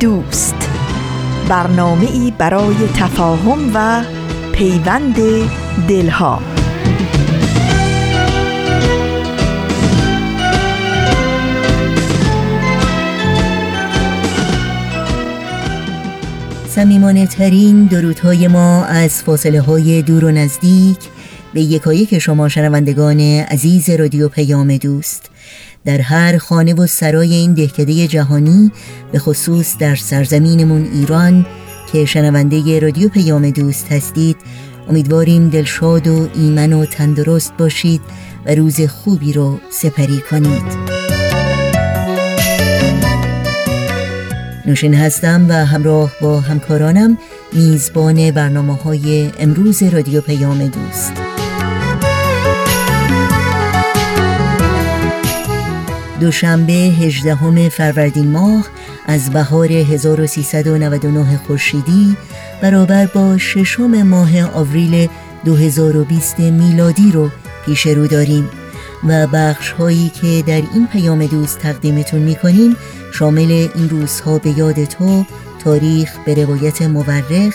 دوست. برنامه ای برای تفاهم و پیوند دلها. سمیمانه ترین درودهای ما از فاصله های دور و نزدیک به یکایک شما شنوندگان عزیز رادیو پیام دوست. در هر خانه و سرای این دهکده جهانی به خصوص در سرزمینمون ایران که شنونده رادیو پیام دوست هستید امیدواریم دلشاد و ایمن و تندرست باشید و روز خوبی رو سپری کنید. نوشین هستم و همراه با همکارانم میزبان برنامه های امروز رادیو پیام دوست. دوشنبه 18 فروردین ماه از بهار 1399 خورشیدی برابر با ششم ماه آوریل 2020 میلادی رو پیش رو داریم و بخش هایی که در این پیام دوست تقدیمتون می‌کنیم شامل این روزها به یاد تو تاریخ به روایت مورخ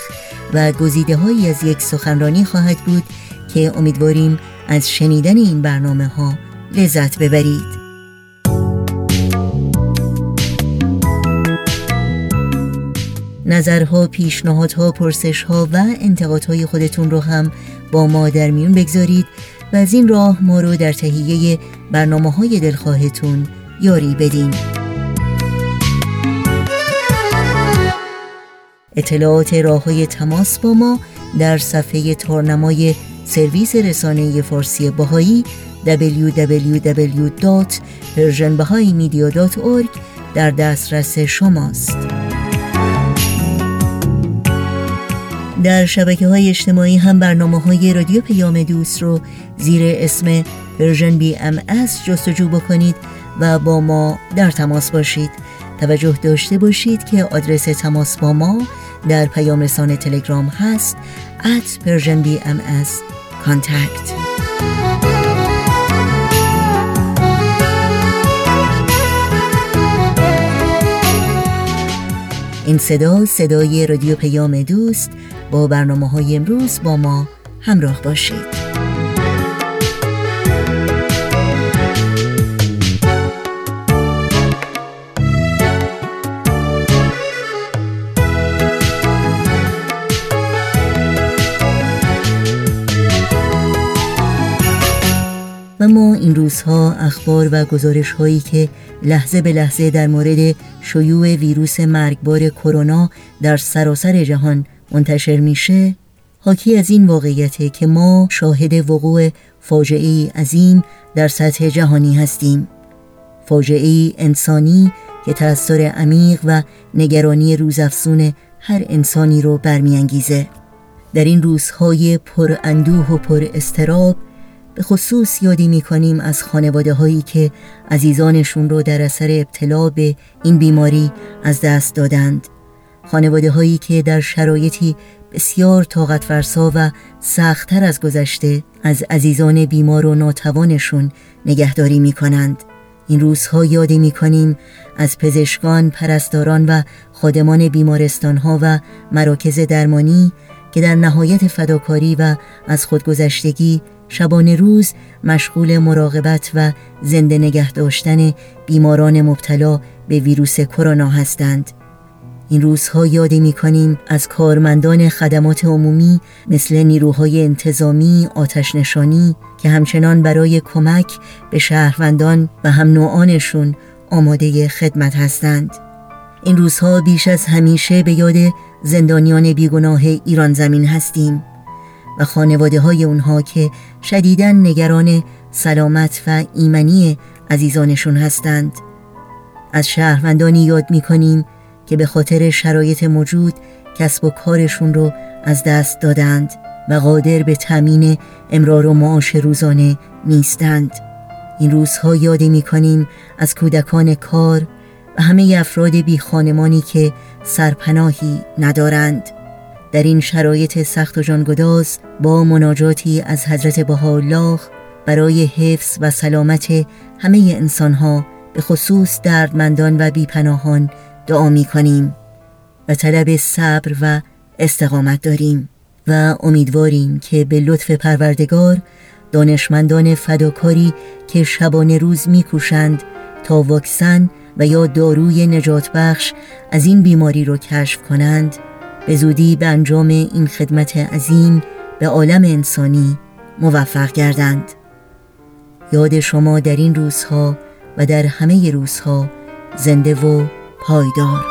و گزیده هایی از یک سخنرانی خواهد بود که امیدواریم از شنیدن این برنامه ها لذت ببرید. نظرها، پیشنهادها، پرسشها و انتقادهای خودتون رو هم با ما در میون بگذارید و از این راه ما رو در تهیه برنامه های دلخواهتون یاری بدین اطلاعات راه های تماس با ما در صفحه تارنمای سرویس رسانه فارسی بهایی www.persianbahaimedia.org در دسترس شماست. در شبکه های اجتماعی هم برنامه های رادیو پیام دوست رو زیر اسم Persian BMS جستجو بکنید و با ما در تماس باشید. توجه داشته باشید که آدرس تماس با ما در پیام رسان تلگرام هست at Persian BMS contact. این صدا صدای رادیو پیام دوست با برنامه های امروز با ما همراه باشید. و ما این روزها اخبار و گزارش هایی که لحظه به لحظه در مورد شیوع ویروس مرگبار کرونا در سراسر جهان منتشر میشه حاکی از این واقعیته که ما شاهد وقوع فاجعه عظیم در سطح جهانی هستیم. فاجعه انسانی که تأثیر عمیق و نگرانی روزافزون هر انسانی رو برمیانگیزه. در این روزهای پر اندوه و پر استراب به خصوص یادی می کنیم از خانواده هایی که عزیزانشون رو در اثر ابتلا به این بیماری از دست دادند. خانواده هایی که در شرایطی بسیار طاقت فرسا و سختتر از گذشته از عزیزان بیمار و ناتوانشون نگهداری می کنند. این روزها یادی می کنیم از پزشکان، پرستاران و خادمان بیمارستان ها و مراکز درمانی که در نهایت فداکاری و از خودگذشتگی شبانه روز مشغول مراقبت و زنده نگه داشتن بیماران مبتلا به ویروس کرونا هستند. این روزها یادی می کنیم از کارمندان خدمات عمومی مثل نیروهای انتظامی، آتش نشانی که همچنان برای کمک به شهروندان و هم نوعانشون آماده خدمت هستند. این روزها بیش از همیشه به یاد زندانیان بیگناه ایران زمین هستیم و خانواده های اونها که شدیدن نگران سلامت و ایمنی عزیزانشون هستند از شهروندانی یاد می کنیم که به خاطر شرایط موجود کسب و کارشون رو از دست دادند و قادر به تامین امرار و معاش روزانه نیستند. این روزها یادی می کنیم از کودکان کار و همه افراد بی خانمانی که سرپناهی ندارند. در این شرایط سخت و جانگداز با مناجاتی از حضرت بهاءالله برای حفظ و سلامت همه انسانها به خصوص دردمندان و بیپناهان دعا می کنیم و طلب صبر و استقامت داریم و امیدواریم که به لطف پروردگار دانشمندان فداکاری که شبانه روز میکوشند تا واکسن و یا داروی نجات بخش از این بیماری رو کشف کنند به زودی به انجام این خدمت عظیم به عالم انسانی موفق گردند. یاد شما در این روزها و در همه روزها زنده و پایدار.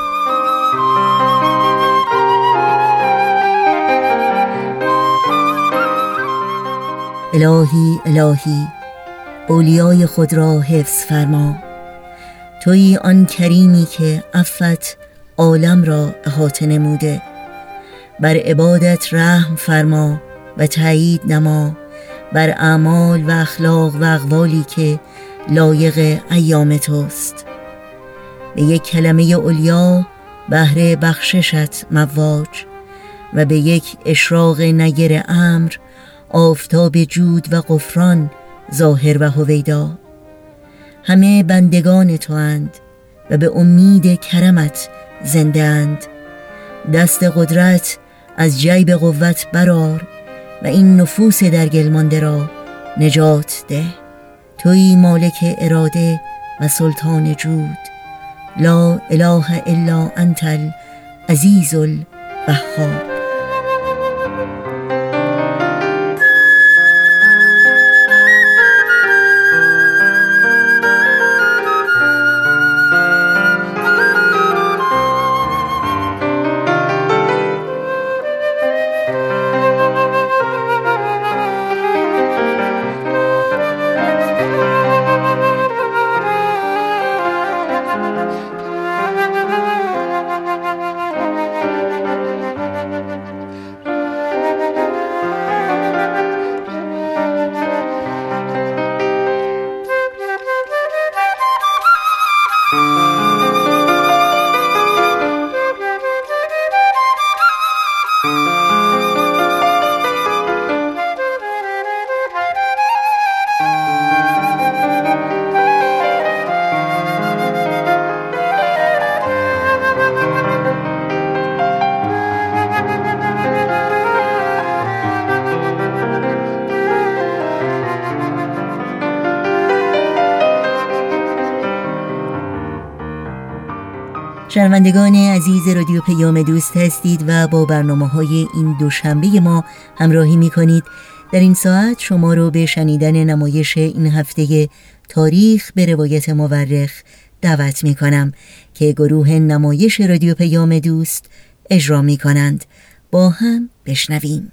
الهی الهی اولیای خود را حفظ فرما. توی آن کریمی که عفت عالم را احاطه نموده. بر عبادت رحم فرما و تایید نما. بر اعمال و اخلاق و اقوالی که لایق ایام توست. به یک کلمه اولیا بهر بخششت مواج و به یک اشراق نگر امر آفتاب جود و قفران ظاهر و هویدا. همه بندگان تو اند و به امید کرمت زنده اند. دست قدرت از جیب قوت برار و این نفوس در گل را نجات ده. توی مالک اراده و سلطان جود. لا اله الا انت العزیز الوهاب. شنوندگان عزیز رادیو پیام دوست هستید و با برنامه های این دوشنبه ما همراهی می کنید در این ساعت شما رو به شنیدن نمایش این هفته تاریخ به روایت مورخ دعوت می کنم که گروه نمایش رادیو پیام دوست اجرا می کنند با هم بشنویم.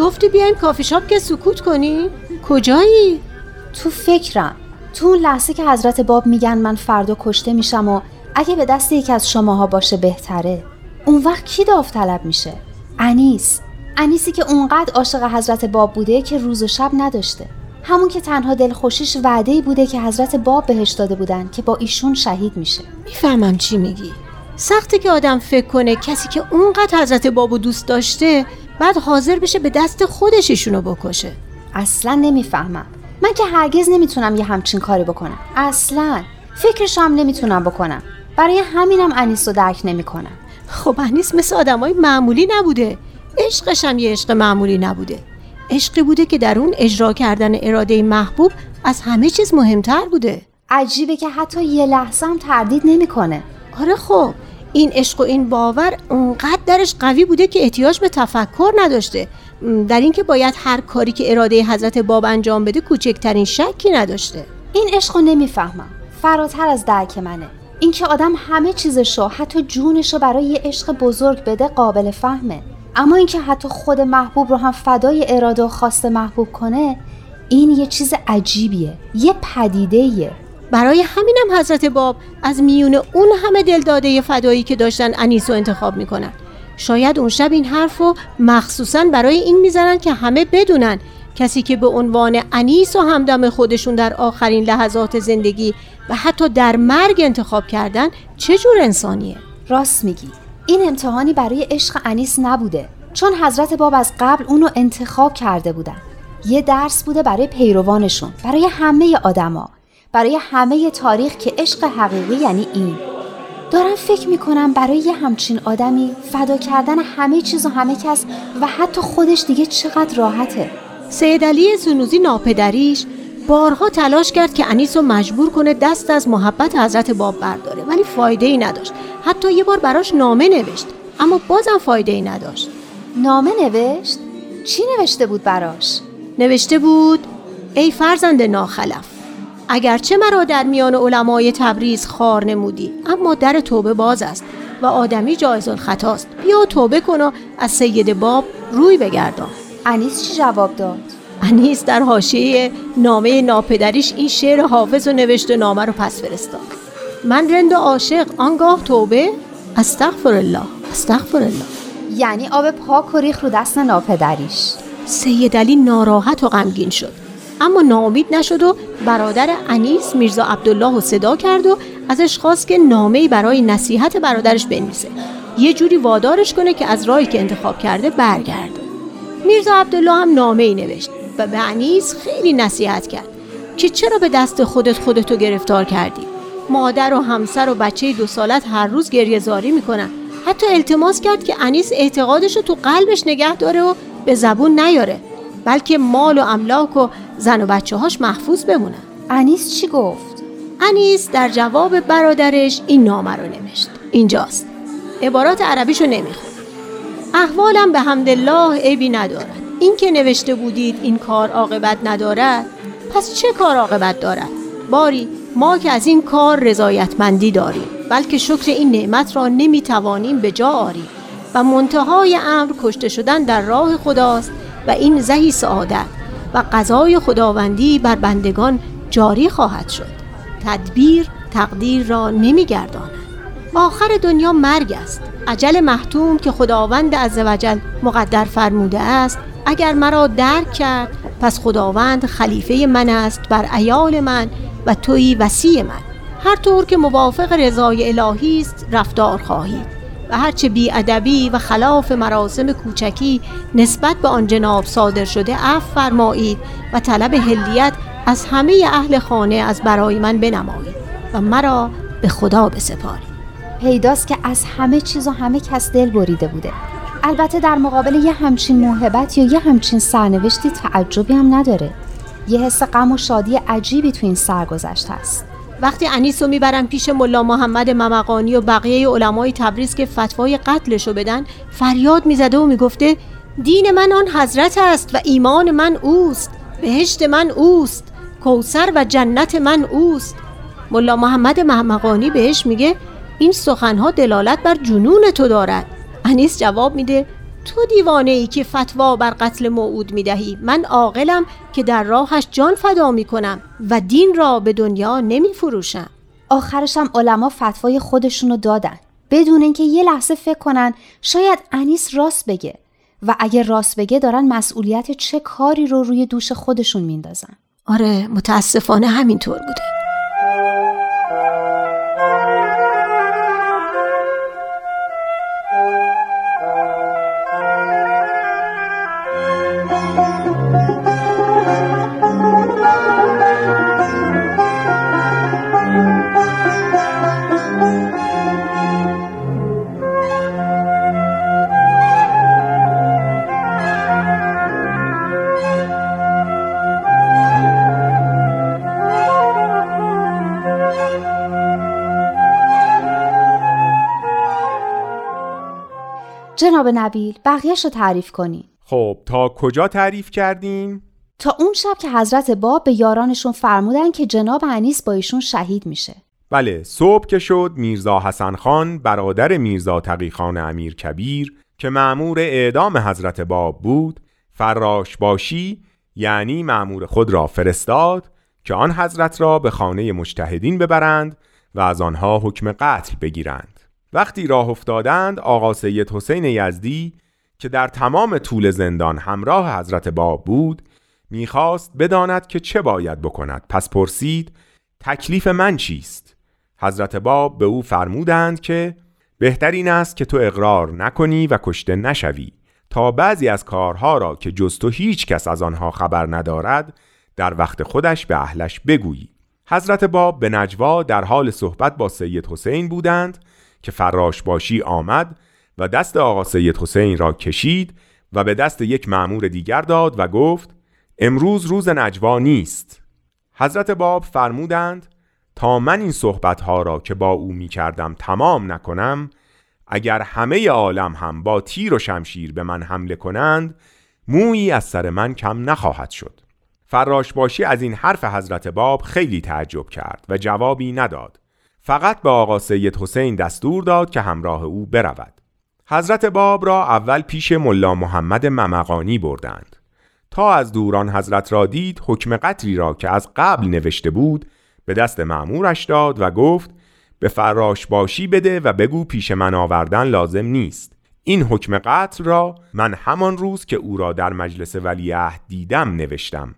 گفتی بیایم کافی شاپ که سکوت کنی؟ کجایی؟ تو فکرم. تو اون لحظه که حضرت باب میگن من فردا کشته میشم و اگه به دست یکی از شماها باشه بهتره. اون وقت کی داوطلب میشه؟ انیس. انیسی که اونقدر عاشق حضرت باب بوده که روز و شب نداشته. همون که تنها دلخوشیش وعده بوده که حضرت باب بهش داده بودن که با ایشون شهید میشه. می‌فهمم چی میگی. سخته که آدم فکر کنه کسی که اونقدر حضرت بابو دوست داشته بعد حاضر بشه به دست خودش ایشونو بکشه. اصلا نمی‌فهمم. من که هرگز نمی‌تونم یه همچین کاری بکنم. اصلا. فکرش هم نمی‌تونم بکنم. برای همینم انیس رو درک نمی‌کنم. خب انیس مثل آدمای معمولی نبوده. عشقش هم یه عشق معمولی نبوده. عشقی بوده که در اون اجرا کردن اراده محبوب از همه چیز مهمتر بوده. عجیبه که حتی یه لحظه هم تردید نمی‌کنه. آره خب. این عشق و این باور اونقدر درش قوی بوده که احتیاج به تفکر نداشته. در اینکه باید هر کاری که اراده حضرت باب انجام بده کوچکترین شکی نداشته. این عشق رو نمی‌فهمم. فراتر از درک منه. اینکه آدم همه چیزشو حتی جونشو برای یه عشق بزرگ بده قابل فهمه. اما اینکه حتی خود محبوب رو هم فدای اراده و خواست محبوب کنه این یه چیز عجیبیه. یه پدیده برای همینم حضرت باب از میون اون همه دلداده فدایی که داشتن انیس رو انتخاب می‌کنن. شاید اون شب این حرف رو مخصوصا برای این می‌زنن که همه بدونن. کسی که به عنوان انیس و همدم خودشون در آخرین لحظات زندگی و حتی در مرگ انتخاب کردن چه جور انسانیه؟ راست میگی. این امتحانی برای عشق انیس نبوده چون حضرت باب از قبل اونو انتخاب کرده بودن. یه درس بوده برای پیروانشون برای همه آدما. برای همه تاریخ که عشق حقیقی یعنی این. دارم فکر می‌کنم برای یه همچین آدمی فدا کردن همه چیز و همه کس و حتی خودش دیگه چقدر راحته. سید علی سنوزی ناپدریش بارها تلاش کرد که انیس رو مجبور کنه دست از محبت حضرت باب برداره ولی فایده ای نداشت. حتی یه بار براش نامه نوشت اما بازم فایده ای نداشت. نامه نوشت؟ چی نوشته بود براش؟ نوشته بود ای فرزند ناخلف. اگرچه مرا در میان علمای تبریز خار نمودی اما در توبه باز است و آدمی جایز الخطاست بیا توبه کن و از سید باب روی بگردان. انیس چی جواب داد؟ انیس در حاشیه نامه ناپدریش این شعر حافظ و نوشته نامه رو پس فرستاد. من رند و عاشق آنگاه توبه. استغفر الله استغفر الله. یعنی آب پاک و ریخ رو دست ناپدریش. سید علی ناراحت و غمگین شد. اما ناامید نشد و برادر انیس میرزا عبدالله رو صدا کرد و ازش خواست که نامه‌ای برای نصیحت برادرش بنویسه. یه جوری وادارش کنه که از راهی که انتخاب کرده برگرده. میرزا عبدالله هم نامه ای نوشت و به انیس خیلی نصیحت کرد که چرا به دست خودت خودتو گرفتار کردی؟ مادر و همسر و بچه دو سالت هر روز گریه زاری می‌کنن. حتی التماس کرد که انیس اعتقادش رو تو قلبش نگه داره و به زبون نیاره. بلکه مال و املاک و زن و بچه هاش محفوظ بمونن. انیس چی گفت؟ انیس در جواب برادرش این نامه رو نوشت. اینجاست. عبارات عربیشو نمیخون احوالم به حمدالله عیبی ندارد. این که نوشته بودید این کار عاقبت ندارد پس چه کار عاقبت دارد؟ باری ما که از این کار رضایتمندی داریم بلکه شکر این نعمت را نمی‌توانیم به جا آریم و منتهای امر کشته شدن در راه خداست و این زهی سعادت. و قضای خداوندی بر بندگان جاری خواهد شد. تدبیر تقدیر را نمیگرداند. آخر دنیا مرگ است. عجل محتوم که خداوند عزوجل مقدر فرموده است اگر مرا درک کرد پس خداوند خلیفه من است بر ایال من و توی وسیع من. هر طور که موافق رضای الهی است رفتار خواهید. و هرچه بی ادبی و خلاف مراسم کوچکی نسبت به آن جناب صادر شده اف فرمایید و طلب هلیت از همه اهل خانه از برای من بنمایید و مرا به خدا بسپارید. پیداست که از همه چیز و همه کس دل بریده بوده. البته در مقابل یه همچین موهبت یا یه همچین سرنوشتی تعجبی هم نداره. یه حس غم و شادی عجیبی تو این سرگذشت است وقتی انیس رو می‌برن پیش ملا محمد ممقانی و بقیه علمای تبریز که فتوای قتلش رو بدن فریاد می‌زده و می‌گفته دین من آن حضرت است و ایمان من اوست بهشت من اوست کوسر و جنت من اوست. ملا محمد ممقانی بهش میگه این سخنها دلالت بر جنون تو دارد. انیس جواب میده تو دیوانه ای که فتوا بر قتل موعود می دهی من عاقلم که در راهش جان فدا می کنم و دین را به دنیا نمی فروشم آخرشم علما فتوای خودشونو دادن. بدون اینکه یه لحظه فکر کنن شاید انیس راست بگه. و اگه راست بگه دارن مسئولیت چه کاری رو روی دوش خودشون میندازن. آره متاسفانه همینطور بوده. جناب نبیل بقیهش رو تعریف کنین. خب تا کجا تعریف کردیم؟ تا اون شب که حضرت باب به یارانشون فرمودن که جناب انیس با ایشون شهید میشه بله صبح که شد میرزا حسن خان برادر میرزا تقی خان امیر کبیر که معمور اعدام حضرت باب بود فراش باشی یعنی معمور خود را فرستاد که آن حضرت را به خانه مجتهدین ببرند و از آنها حکم قتل بگیرند وقتی راه افتادند آقا سید حسین یزدی که در تمام طول زندان همراه حضرت باب بود می‌خواست بداند که چه باید بکند. پس پرسید تکلیف من چیست؟ حضرت باب به او فرمودند که بهتر این است که تو اقرار نکنی و کشته نشوی. تا بعضی از کارها را که جز تو هیچ کس از آنها خبر ندارد در وقت خودش به اهلش بگویی. حضرت باب به نجوا در حال صحبت با سید حسین بودند که فراش باشی آمد و دست آقا سید حسین را کشید و به دست یک معمور دیگر داد و گفت امروز روز نجوا نیست. حضرت باب فرمودند تا من این صحبتها را که با او می کردم تمام نکنم اگر همه عالم هم با تیر و شمشیر به من حمله کنند مویی از سر من کم نخواهد شد. فراش باشی از این حرف حضرت باب خیلی تعجب کرد و جوابی نداد. فقط به آقا سید حسین دستور داد که همراه او برود. حضرت باب را اول پیش ملا محمد ممقانی بردند. تا از دوران حضرت را دید حکم قتلی را که از قبل نوشته بود به دست معمورش داد و گفت به فراش باشی بده و بگو پیش من آوردن لازم نیست. این حکم قتل را من همان روز که او را در مجلس ولیعهد دیدم نوشتم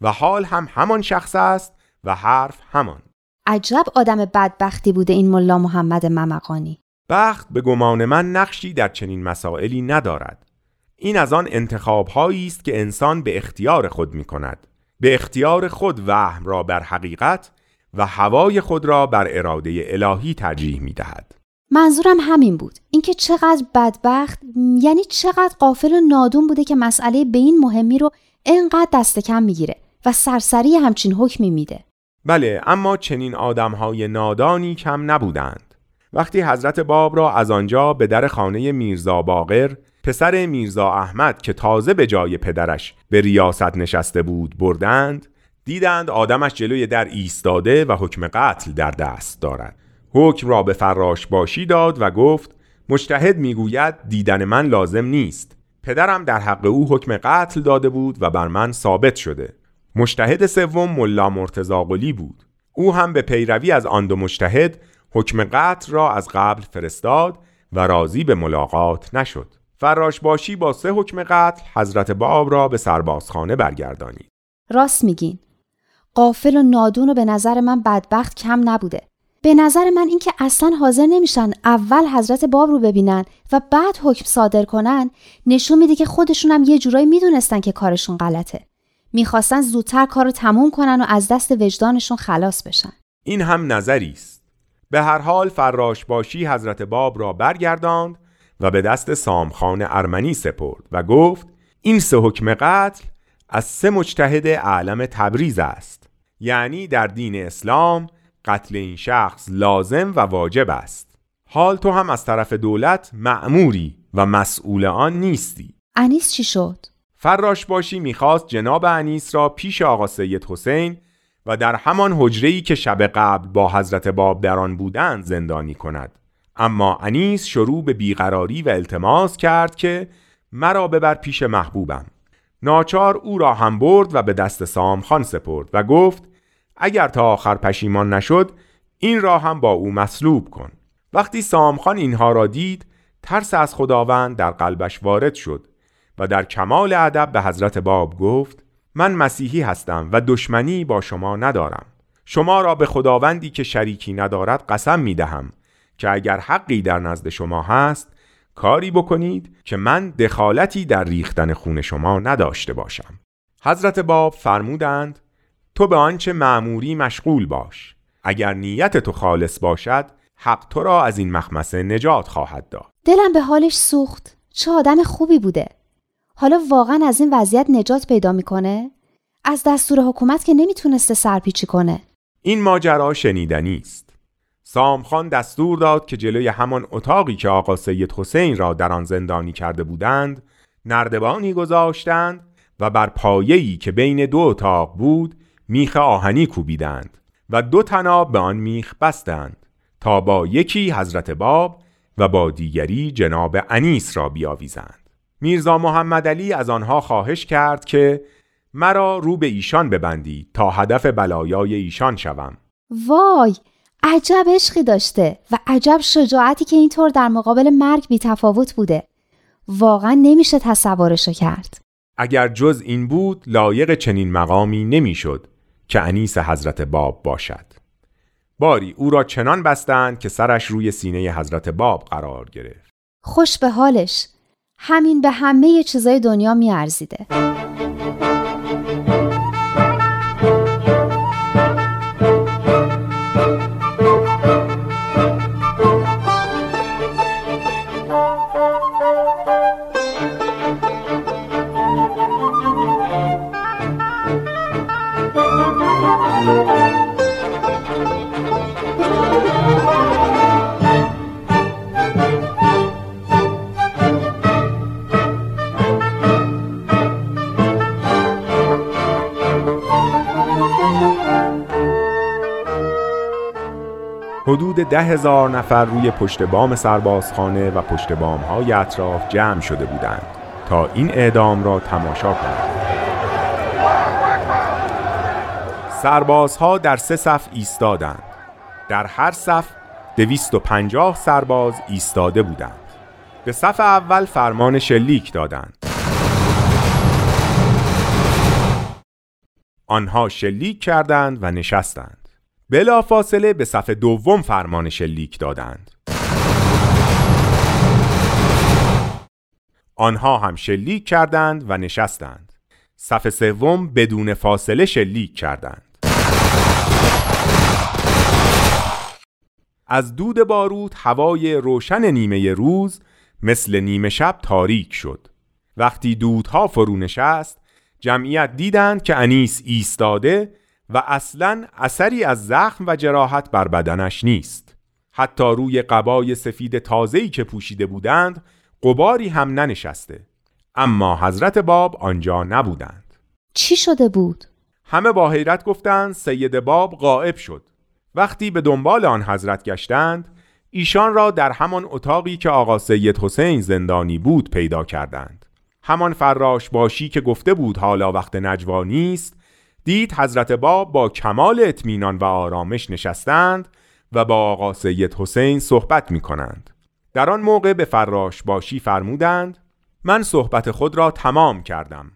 و حال هم همان شخص است و حرف همان. عجب آدم بدبختی بوده این ملا محمد ممقانی. بخت به گمان من نقشی در چنین مسائلی ندارد. این از آن انتخاب است که انسان به اختیار خود می کند به اختیار خود وهم را بر حقیقت و هوای خود را بر اراده الهی ترجیح می دهد منظورم همین بود. اینکه چقدر بدبخت یعنی چقدر قافل و نادون بوده که مسئله به این مهمی رو انقدر دست کم می‌گیره و سرسری همچین حکمی میده. بله اما چنین آدمهای نادانی کم نبودند. وقتی حضرت باب را از آنجا به در خانه میرزا باقر پسر میرزا احمد که تازه به جای پدرش به ریاست نشسته بود بردند دیدند آدمش جلوی در ایستاده و حکم قتل در دست دارد. حکم را به فراش باشی داد و گفت مجتهد می‌گوید دیدن من لازم نیست. پدرم در حق او حکم قتل داده بود و بر من ثابت شده. مجتهد سوم ملا مرتضی بود. او هم به پیروی از آن دو مجتهد حکم قتل را از قبل فرستاد و راضی به ملاقات نشد. فراش باشی با سه حکم قتل حضرت باب را به سربازخانه برگردانید. راست میگین. قافل و نادون و به نظر من بدبخت کم نبوده. به نظر من اینکه اصلا حاضر نمیشن اول حضرت باب رو ببینن و بعد حکم صادر کنن نشون میده که خودشون هم یه جورایی می‌دونستن که کارشون غلطه. می‌خواستن زودتر کار رو تموم کنن و از دست وجدانشون خلاص بشن. این هم نظری است. به هر حال فراش باشی حضرت باب را برگرداند و به دست سامخان ارمنی سپرد و گفت این سه حکم قتل از سه مجتهد اعلم تبریز است. یعنی در دین اسلام قتل این شخص لازم و واجب است. حال تو هم از طرف دولت معموری و مسئول آن نیستی. انیس چی شد؟ فراش باشی می‌خواست جناب انیس را پیش آقا سید حسین و در همان حجره‌ای که شب قبل با حضرت باب در آن بودند زندانی کند. اما انیس شروع به بیقراری و التماس کرد که مرا ببر پیش محبوبم. ناچار او را هم برد و به دست سامخان سپرد و گفت اگر تا آخر پشیمان نشد این را هم با او مصلوب کن. وقتی سامخان اینها را دید ترس از خداوند در قلبش وارد شد و در کمال ادب به حضرت باب گفت من مسیحی هستم و دشمنی با شما ندارم. شما را به خداوندی که شریکی ندارد قسم می دهم که اگر حقی در نزد شما هست کاری بکنید که من دخالتی در ریختن خون شما نداشته باشم. حضرت باب فرمودند تو به آنچه معموری مشغول باش. اگر نیت تو خالص باشد حق تو را از این مخمسه نجات خواهد داد. دلم به حالش سوخت. چه آدم خوبی بوده. حالا واقعا از این وضعیت نجات پیدا می‌کنه؟ از دستور حکومت که نمی‌تونسته سرپیچی کنه. این ماجرا شنیدنی است. سامخان دستور داد که جلوی همان اتاقی که آقا سید حسین را در آن زندانی کرده بودند نردبانی گذاشتند و بر پایه‌ای که بین دو اتاق بود میخ آهنی کوبیدند و دو تناب به آن میخ بستند تا با یکی حضرت باب و با دیگری جناب انیس را بیاویزند. میرزا محمد علی از آنها خواهش کرد که مرا رو به ایشان ببندید تا هدف بلایای ایشان شوم. وای عجب عشقی داشته و عجب شجاعتی که اینطور در مقابل مرگ بی تفاوت بوده. واقعا نمیشه تصورشو کرد. اگر جز این بود لایق چنین مقامی نمی‌شد که انیس حضرت باب باشد. باری او را چنان بستند که سرش روی سینه حضرت باب قرار گرفت. خوش به حالش. همین به همه چیزای دنیا میارزیده. حدود ده هزار نفر روی پشت بام سربازخانه و پشت بام های اطراف جمع شده بودند تا این اعدام را تماشا کنند. سربازها در سه صف ایستادند. در هر صف دویست و پنجاه سرباز ایستاده بودند. به صف اول فرمان شلیک دادند. آنها شلیک کردند و نشستند. بلا فاصله به صف دوم فرمان شلیک دادند. آنها هم شلیک کردند و نشستند. صف سوم بدون فاصله شلیک کردند. از دود بارود هوای روشن نیمه روز مثل نیمه شب تاریک شد. وقتی دودها فرو نشست جمعیت دیدند که انیس ایستاده و اصلا اثری از زخم و جراحت بر بدنش نیست. حتی روی قبای سفید تازه‌ای که پوشیده بودند قباری هم ننشسته. اما حضرت باب آنجا نبودند. چی شده بود؟ همه با حیرت گفتند سید باب غائب شد. وقتی به دنبال آن حضرت گشتند ایشان را در همان اتاقی که آقا سید حسین زندانی بود پیدا کردند. همان فراش باشی که گفته بود حالا وقت نجوا نیست دید حضرت باب با کمال اطمینان و آرامش نشستند و با آقا سید حسین صحبت می کنند. در آن موقع به فراش باشی فرمودند من صحبت خود را تمام کردم.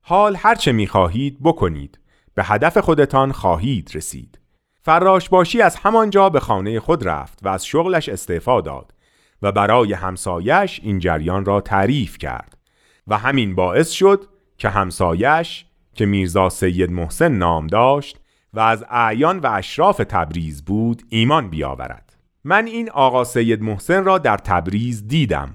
حال هرچه می خواهید بکنید. به هدف خودتان خواهید رسید. فراش باشی از همانجا به خانه خود رفت و از شغلش استعفا داد و برای همسایش این جریان را تعریف کرد و همین باعث شد که همسایش که میرزا سید محسن نام داشت و از اعیان و اشراف تبریز بود ایمان بیاورد. من این آقا سید محسن را در تبریز دیدم.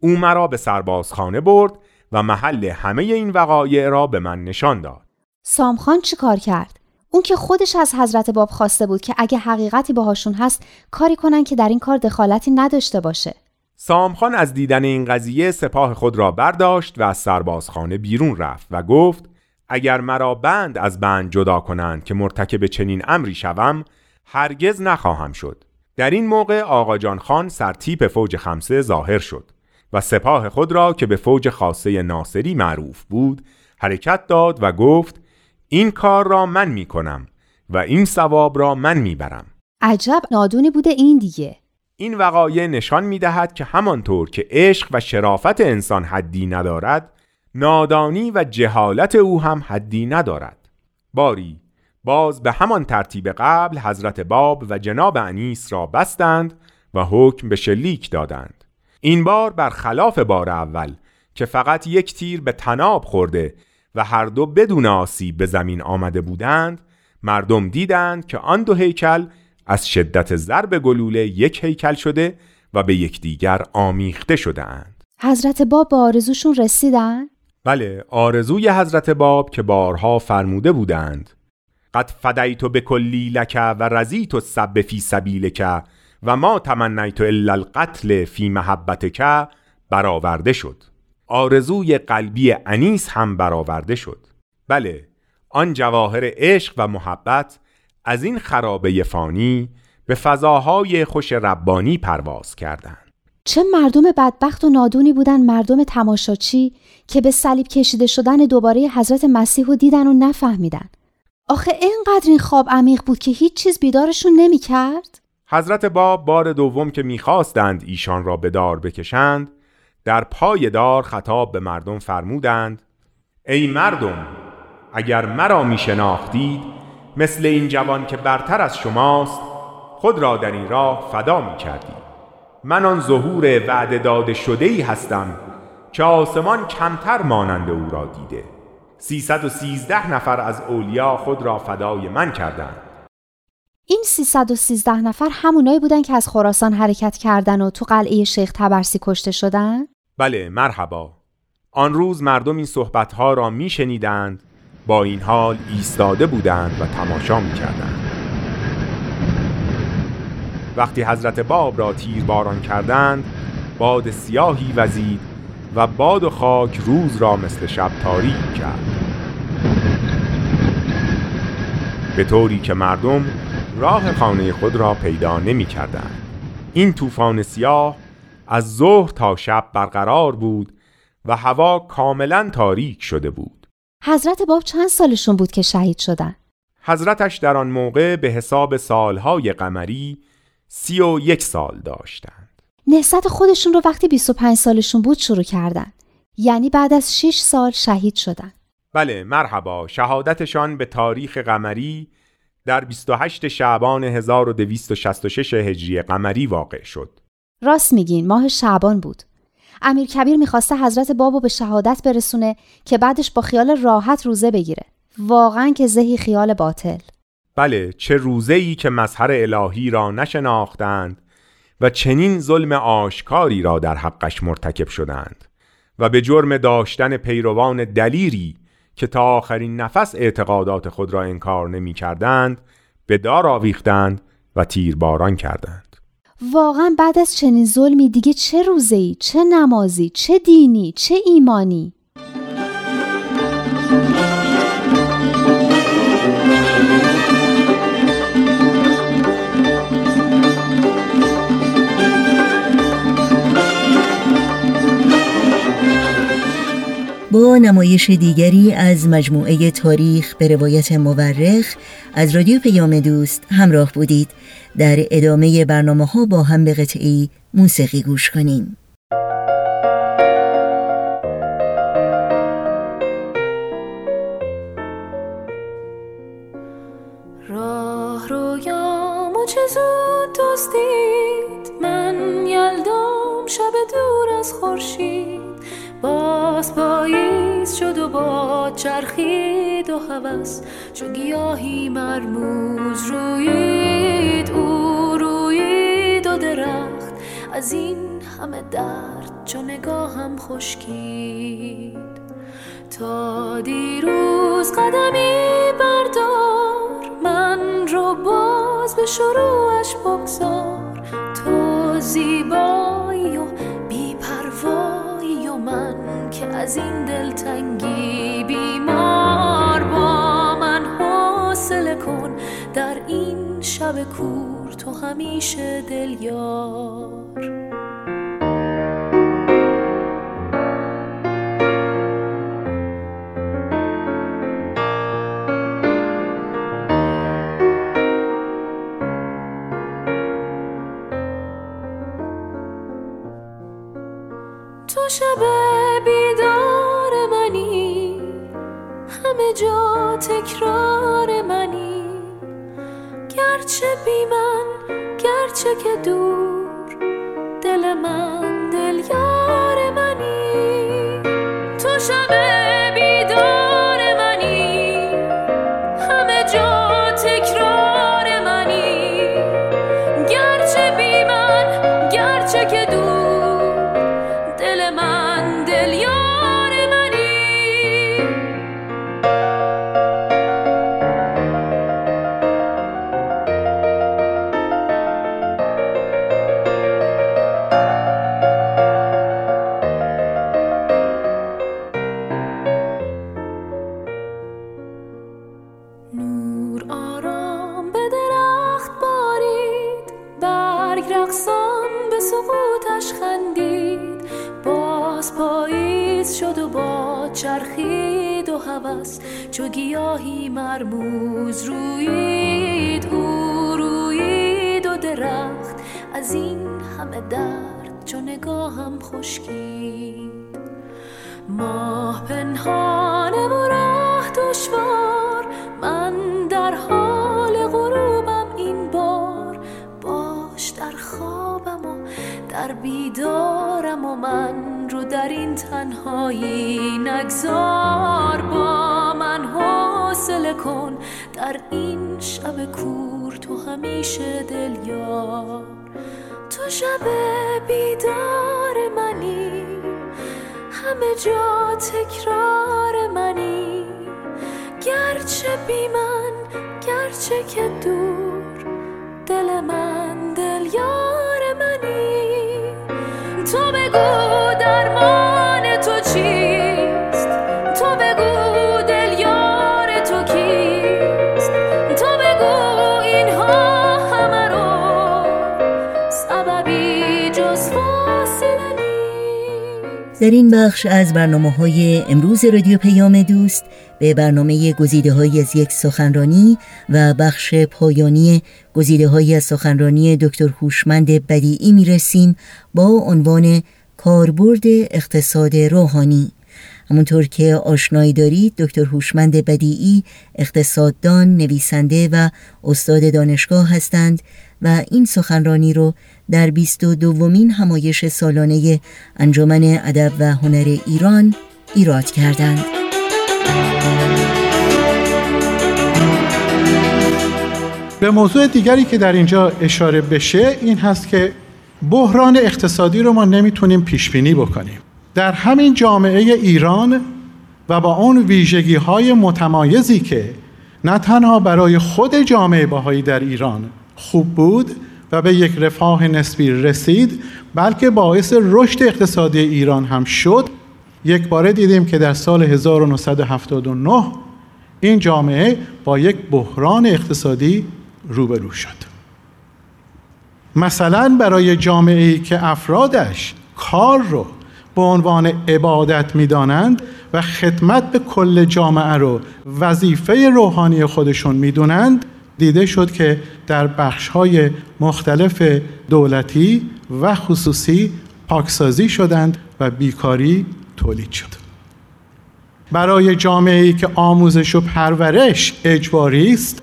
او مرا به سربازخانه برد و محل همه این وقایع را به من نشان داد. سامخان چی کار کرد؟ اون که خودش از حضرت باب خواسته بود که اگه حقیقتی باهاشون هست کاری کنن که در این کار دخالتی نداشته باشه. سامخان از دیدن این قضیه سپاه خود را برداشت و از سربازخانه بیرون رفت و گفت اگر مرا بند از بند جدا کنند که مرتکب چنین امری شوم هرگز نخواهم شد در این موقع آقا جان خان سرتیپ فوج خمسه ظاهر شد و سپاه خود را که به فوج خاصه ناصری معروف بود حرکت داد و گفت این کار را من می کنم و این ثواب را من می برم. عجب نادونی بوده این دیگه این وقایع نشان می دهد که همانطور که عشق و شرافت انسان حدی ندارد نادانی و جهالت او هم حدی ندارد باری باز به همان ترتیب قبل حضرت باب و جناب انیس را بستند و حکم به شلیک دادند این بار بر خلاف بار اول که فقط یک تیر به تناب خورده و هر دو بدون آسیب به زمین آمده بودند مردم دیدند که آن دو هیکل از شدت ضرب گلوله یک هیکل شده و به یکدیگر آمیخته شده اند. حضرت باب به آرزوشون رسیدن؟ بله آرزوی حضرت باب که بارها فرموده بودند. قد فدیت بکلی لک و رضیت السب فی سبیلک و ما تمنیت الا القتل فی محبتک برآورده شد. آرزوی قلبی انیس هم برآورده شد. بله آن جواهر عشق و محبت از این خرابه فانی به فضاهای خوش ربانی پرواز کردند. چه مردم بدبخت و نادونی بودن مردم تماشاچی که به صلیب کشیده شدن دوباره حضرت مسیح رو دیدن و نفهمیدن آخه اینقدر این خواب عمیق بود که هیچ چیز بیدارشون نمی کرد؟ حضرت باب بار دوم که می‌خواستند ایشان را به دار بکشند در پای دار خطاب به مردم فرمودند ای مردم اگر مرا می شناختید مثل این جوان که برتر از شماست خود را در این راه فدا می کردید من آن ظهور وعده داده شده ای هستم که آسمان کمتر مانند او را دیده 313 نفر از اولیا خود را فدای من کردند این 313 نفر همونایی بودن که از خراسان حرکت کردن و تو قلعه شیخ تبرسی کشته شدن؟ بله مرحبا آن روز مردم این صحبتها را می شنیدند با این حال ایستاده بودند و تماشا می کردند. وقتی حضرت باب را تیر باران کردند باد سیاهی وزید و باد و خاک روز را مثل شب تاریک کرد به طوری که مردم راه خانه خود را پیدا نمی کردند. این طوفان سیاه از ظهر تا شب برقرار بود و هوا کاملا تاریک شده بود حضرت باب چند سالشون بود که شهید شدن؟ حضرتش در آن موقع به حساب سالهای قمری سی و یک سال داشتند. نهضت خودشون رو وقتی 25 سالشون بود شروع کردن. یعنی بعد از 6 سال شهید شدن. بله مرحبا. شهادتشان به تاریخ قمری در 28 شعبان 1266 هجری قمری واقع شد. راست میگین ماه شعبان بود. امیر کبیر می‌خواسته حضرت بابو به شهادت برسونه که بعدش با خیال راحت روزه بگیره. واقعا که زهی خیال باطل. بله چه روزه ای که مظهر الهی را نشناختند و چنین ظلم آشکاری را در حقش مرتکب شدند و به جرم داشتن پیروان دلیری که تا آخرین نفس اعتقادات خود را انکار نمی کردند به دار آویختند و تیرباران کردند. واقعا بعد از چنین ظلمی دیگه چه روزه‌ای چه نمازی چه دینی چه ایمانی؟ با نمایش دیگری از مجموعه تاریخ به روایت مورخ از رادیو پیام دوست همراه بودید. در ادامه برنامه ها با هم به قطعی موسیقی گوش کنیم. راه زود دستید من یلدام شب دور از خورشید. باز پاییز شد و با چرخید و هوس چو گیاهی مرموز رویید او رویید و درخت. از این همه درد چو نگاهم خشکید. تا دیروز قدمی بردار من رو باز به شروعش بگذار. تو زیبایی و از این دلتنگی بیمار با من حوصله کن. در این شب کور تو همیشه تو شب تکرار منی. گرچه بی من گرچه که دور دل من. هوس چو گیاهی مرموز رویید او رویید و درخت. از این همه درد چو نگاهم خشکید. ماه پنهانه و راه دشوار من در حال غروبم این بار. باش در خوابم و در بیدارم و من رو در این تنهایی نگذار. حوصله کن در این شب کور تو همیشه دل یار تو شب بیدار منی همه جا تکرار منی. گرچه بی من گرچه که دور دل من در این بخش از برنامه های امروز رادیو پیام دوست به برنامه گزیده های از یک سخنرانی و بخش پایانی گزیده های از سخنرانی دکتر هوشمند بدیعی می رسیم با عنوان کاربرد اقتصاد روحانی. همونطور که آشنایی دارید دکتر هوشمند بدیعی اقتصاددان، نویسنده و استاد دانشگاه هستند و این سخنرانی رو در 22 دومین همایش سالانه انجمن ادب و هنر ایران ایراد کردند. به موضوع دیگری که در اینجا اشاره بشه این هست که بحران اقتصادی رو ما نمی‌تونیم پیش بینی بکنیم در همین جامعه ایران و با اون ویژگی های متمایزی که نه تنها برای خود جامعه باهایی در ایران خوب بود و به یک رفاه نسبی رسید بلکه باعث رشد اقتصادی ایران هم شد. یک باره دیدیم که در سال 1979 این جامعه با یک بحران اقتصادی روبرو شد. مثلا برای جامعه ای که افرادش کار رو به عنوان عبادت می‌دانند و خدمت به کل جامعه رو وظیفه روحانی خودشون می‌دونند دیده شد که در بخش‌های مختلف دولتی و خصوصی پاکسازی شدند و بیکاری تولید شد. برای جامعه ای که آموزش و پرورش اجباری است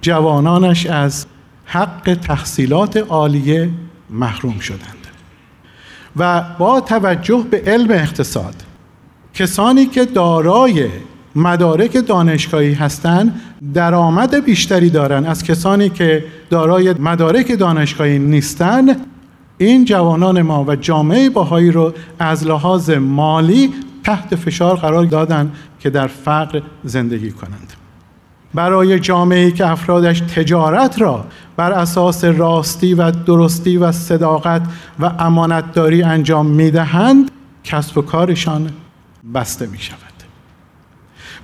جوانانش از حق تحصیلات عالیه محروم شدند و با توجه به علم اقتصاد کسانی که دارای مدارک دانشگاهی هستند درآمد بیشتری دارند. از کسانی که دارای مدارک دانشگاهی نیستند این جوانان ما و جامعه باهایی رو از لحاظ مالی تحت فشار قرار دادن که در فقر زندگی کنند. برای جامعه که افرادش تجارت را بر اساس راستی و درستی و صداقت و امانتداری انجام می‌دهند کسب و کارشان بسته می شود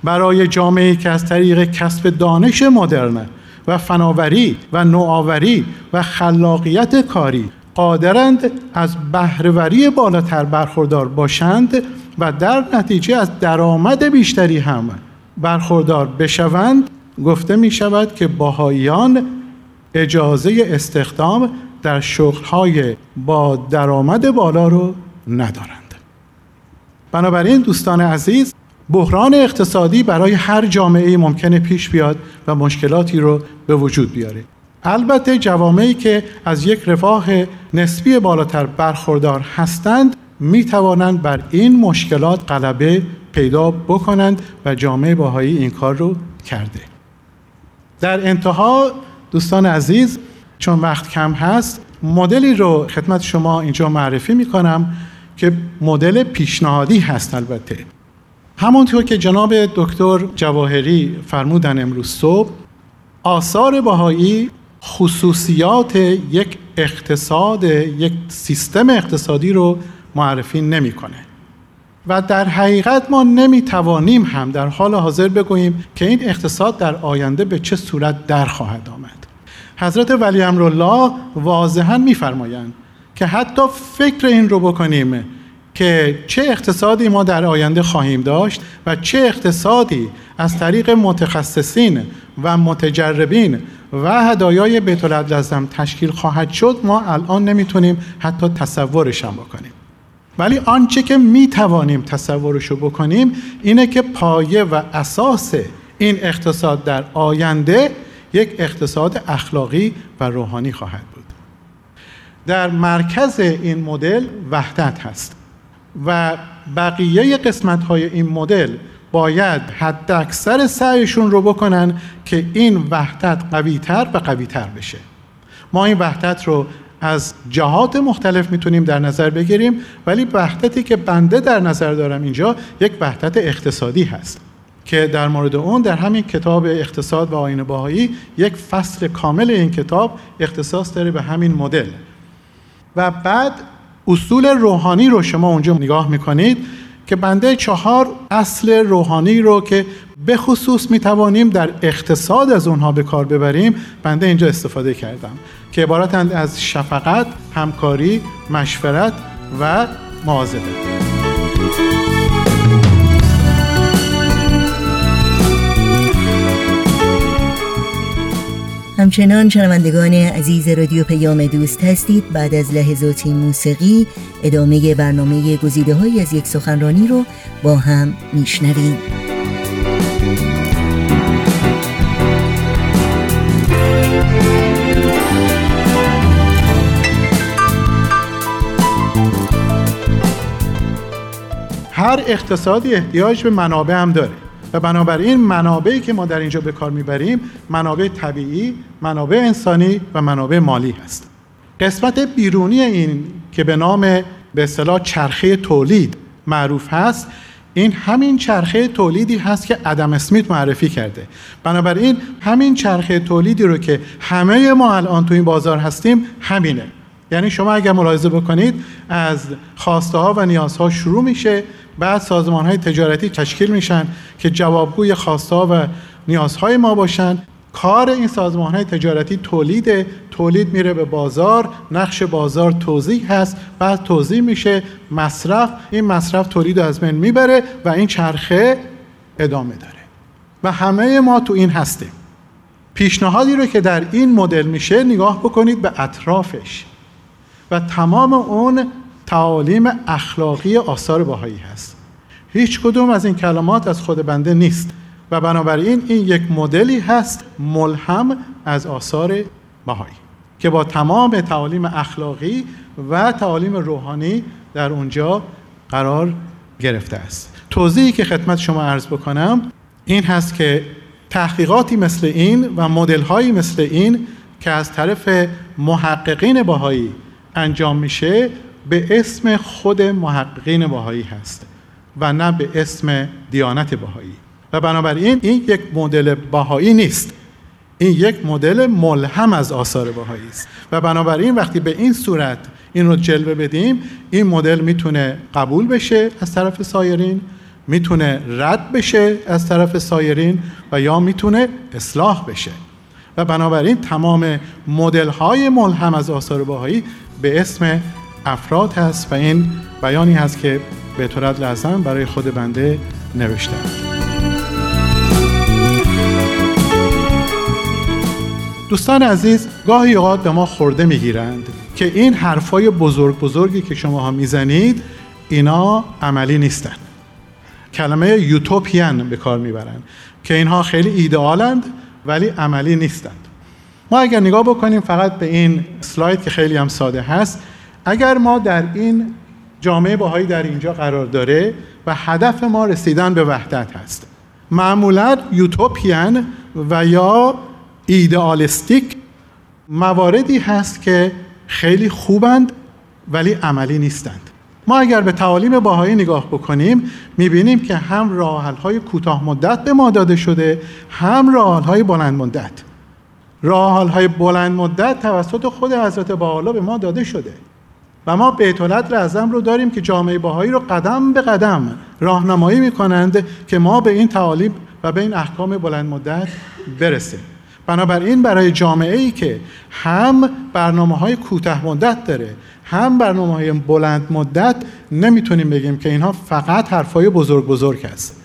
برای جامعه که از طریق کسب دانش مدرن و فناوری و نوآوری و خلاقیت کاری قادرند از بهرهوری بالاتر برخوردار باشند و در نتیجه از درآمد بیشتری هم برخوردار بشوند گفته می شود که باهایان اجازه استخدام در شغلهای با درآمد بالا رو ندارند. بنابراین دوستان عزیز بحران اقتصادی برای هر جامعه ممکنه پیش بیاد و مشکلاتی رو به وجود بیاره. البته جوامعی که از یک رفاه نسبی بالاتر برخوردار هستند می توانند بر این مشکلات غلبه پیدا بکنند و جامعه باهایی این کار رو کرده. در انتها دوستان عزیز چون وقت کم هست مدلی رو خدمت شما اینجا معرفی می کنم که مدل پیشنهادی هست البته. همانطور که جناب دکتر جواهری فرمودن امروز صبح آثار باهایی خصوصیات یک اقتصاد یک سیستم اقتصادی رو معرفی نمی‌کنه. و در حقیقت ما نمی‌توانیم هم در حال حاضر بگوییم که این اقتصاد در آینده به چه صورت در خواهد آمد. حضرت ولی امرالله واضحا میفرمایند که حتی فکر این رو بکنیم که چه اقتصادی ما در آینده خواهیم داشت و چه اقتصادی از طریق متخصصین و متجربین و هدایای بیت لازم تشکیل خواهد شد ما الان نمی‌تونیم حتی تصورش هم بکنیم. ولی آنچه که می توانیم تصورش رو بکنیم اینه که پایه و اساس این اقتصاد در آینده یک اقتصاد اخلاقی و روحانی خواهد بود. در مرکز این مدل وحدت هست. و بقیه قسمت های این مدل باید حد اکثر سعیشون رو بکنن که این وحدت قویتر و قویتر بشه. ما این وحدت رو از جهات مختلف می‌تونیم در نظر بگیریم ولی وحدتی که بنده در نظر دارم اینجا یک وحدت اقتصادی هست که در مورد اون در همین کتاب اقتصاد و آین باهایی یک فصل کامل این کتاب اختصاص داره به همین مدل. و بعد اصول روحانی رو شما اونجا نگاه می‌کنید که بنده چهار اصل روحانی رو که به خصوص می توانیم در اقتصاد از اونها به کار ببریم بنده اینجا استفاده کردم که عبارتند از شفقت، همکاری، مشورت و مواظبت. همچنان شنوندگان عزیز رادیو پیام دوست هستید. بعد از لحظاتی موسیقی ادامه برنامه گزیده های از یک سخنرانی رو با هم میشنویم. هر اقتصادی احتیاج به منابع هم داره. و بنابراین منابعی که ما در اینجا به کار می‌بریم منابع طبیعی، منابع انسانی و منابع مالی هست. قسمت بیرونی این که به نام به اصطلاح چرخه تولید معروف هست این همین چرخه تولیدی هست که ادم اسمیت معرفی کرده. بنابراین همین چرخه تولیدی رو که همه ما الان تو این بازار هستیم همینه. یعنی شما اگر ملاحظه بکنید از خواسته ها و نیازها شروع میشه. بعد سازمان های تجارتی تشکیل میشن که جوابگوی خواسته ها و نیازهای ما باشن. کار این سازمان های تجارتی تولید تولید میره به بازار نقش بازار توضیح هست بعد توضیح میشه مصرف این مصرف تولید از بین می‌بره و این چرخه ادامه داره. و همه ما تو این هستیم. پیشنهادی رو که در این مدل میشه نگاه بکنید به اطرافش. و تمام اون تعالیم اخلاقی آثار باهایی هست. هیچ کدوم از این کلمات از خود بنده نیست و بنابراین این یک مدلی هست ملهم از آثار بهایی که با تمام تعالیم اخلاقی و تعالیم روحانی در اونجا قرار گرفته است. توضیحی که خدمت شما عرض بکنم این هست که تحقیقاتی مثل این و مدلهایی مثل این که از طرف محققین باهایی انجام میشه به اسم خود محققین باهایی هست و نه به اسم دیانت باهایی و بنابراین این یک مدل باهایی نیست. این یک مدل ملهم از آثار باهایی است. و بنابراین وقتی به این صورت این رو جلوه بدیم این مدل می‌تونه قبول بشه از طرف سایرین می‌تونه رد بشه از طرف سایرین و یا می‌تونه اصلاح بشه. و بنابراین تمام مدل های ملهم از آثار باهایی به اسم افراد هست و این بیانی هست که به طورت لازم برای خود بنده نوشته دوستان عزیز گاهی اوقات به ما خورده می‌گیرند که این حرفای بزرگ بزرگی که شما ها می‌زنید اینا عملی نیستند کلمه یوتوپیان به کار می‌برن که اینها خیلی ایدئالند ولی عملی نیستند. ما اگر نگاه بکنیم فقط به این سلاید که خیلی هم ساده هست اگر ما در این جامعه باهایی در اینجا قرار داره و هدف ما رسیدن به وحدت هست. معمولا یوتوپیان و یا ایدئالیستیک مواردی هست که خیلی خوبند ولی عملی نیستند. ما اگر به تعالیم باهایی نگاه بکنیم می‌بینیم که هم راحل های کوتاه مدت به ما داده شده هم راحل های بلند مدت. راحل های بلند مدت توسط خود حضرت بالا به ما داده شده. و ما بیت رزم رو داریم که جامعه باهایی رو قدم به قدم راهنمایی می‌کنند که ما به این تعالیم و به این احکام بلند مدت برسیم. بنابراین برای جامعه ای که هم برنامه های کوتاه مدت داره هم برنامه های بلند مدت نمی‌تونیم بگیم که اینها فقط حرفای بزرگ بزرگ هست.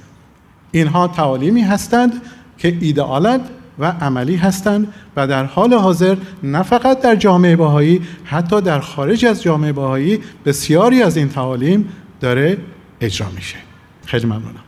اینها تعالیمی هستند که ایدئالند و عملی هستند و در حال حاضر نه فقط در جامعه باهایی حتی در خارج از جامعه باهایی بسیاری از این تعالیم داره اجرا میشه. خیلی ممنونم.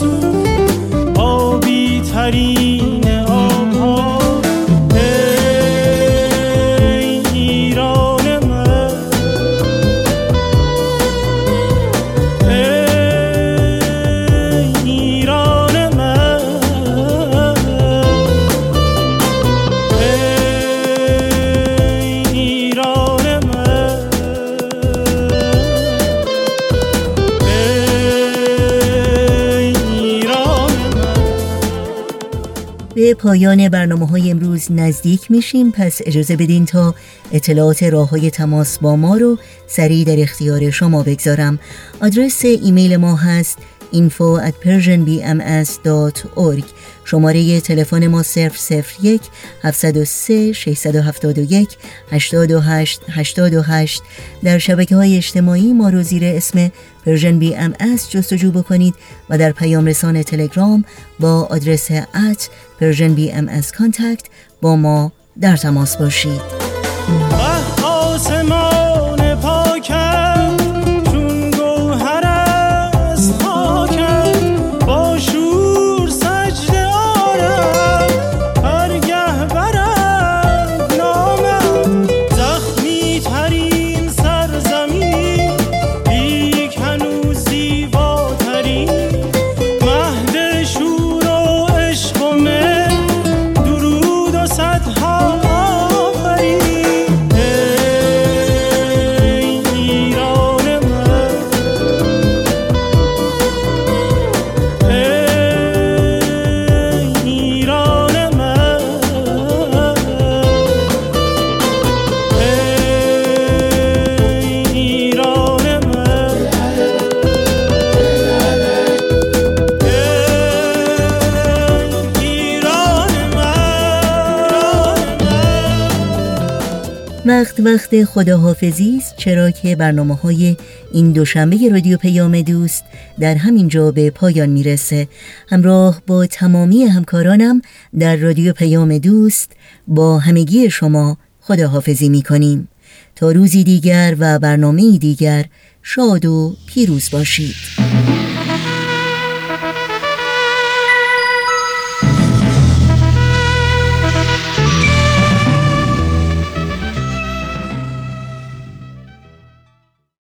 او آبی ترین آب پایان برنامه های امروز نزدیک میشیم. پس اجازه بدین تا اطلاعات راه های تماس با ما رو سریع در اختیار شما بگذارم. آدرس ایمیل ما هست info at persianbms.org شماره تلفن ما 001 703 671 828 828 در شبکه های اجتماعی ما رو زیر اسم Persian BMS جستجو بکنید و در پیام رسان تلگرام با آدرس at Persian BMS Contact با ما در تماس باشید. وقت خداحافظی است چرا که برنامه های این دوشنبه رادیو پیام دوست در همین جا به پایان می‌رسه. همراه با تمامی همکارانم در رادیو پیام دوست با همگی شما خداحافظی می‌کنیم. تا روزی دیگر و برنامه دیگر شاد و پیروز باشید.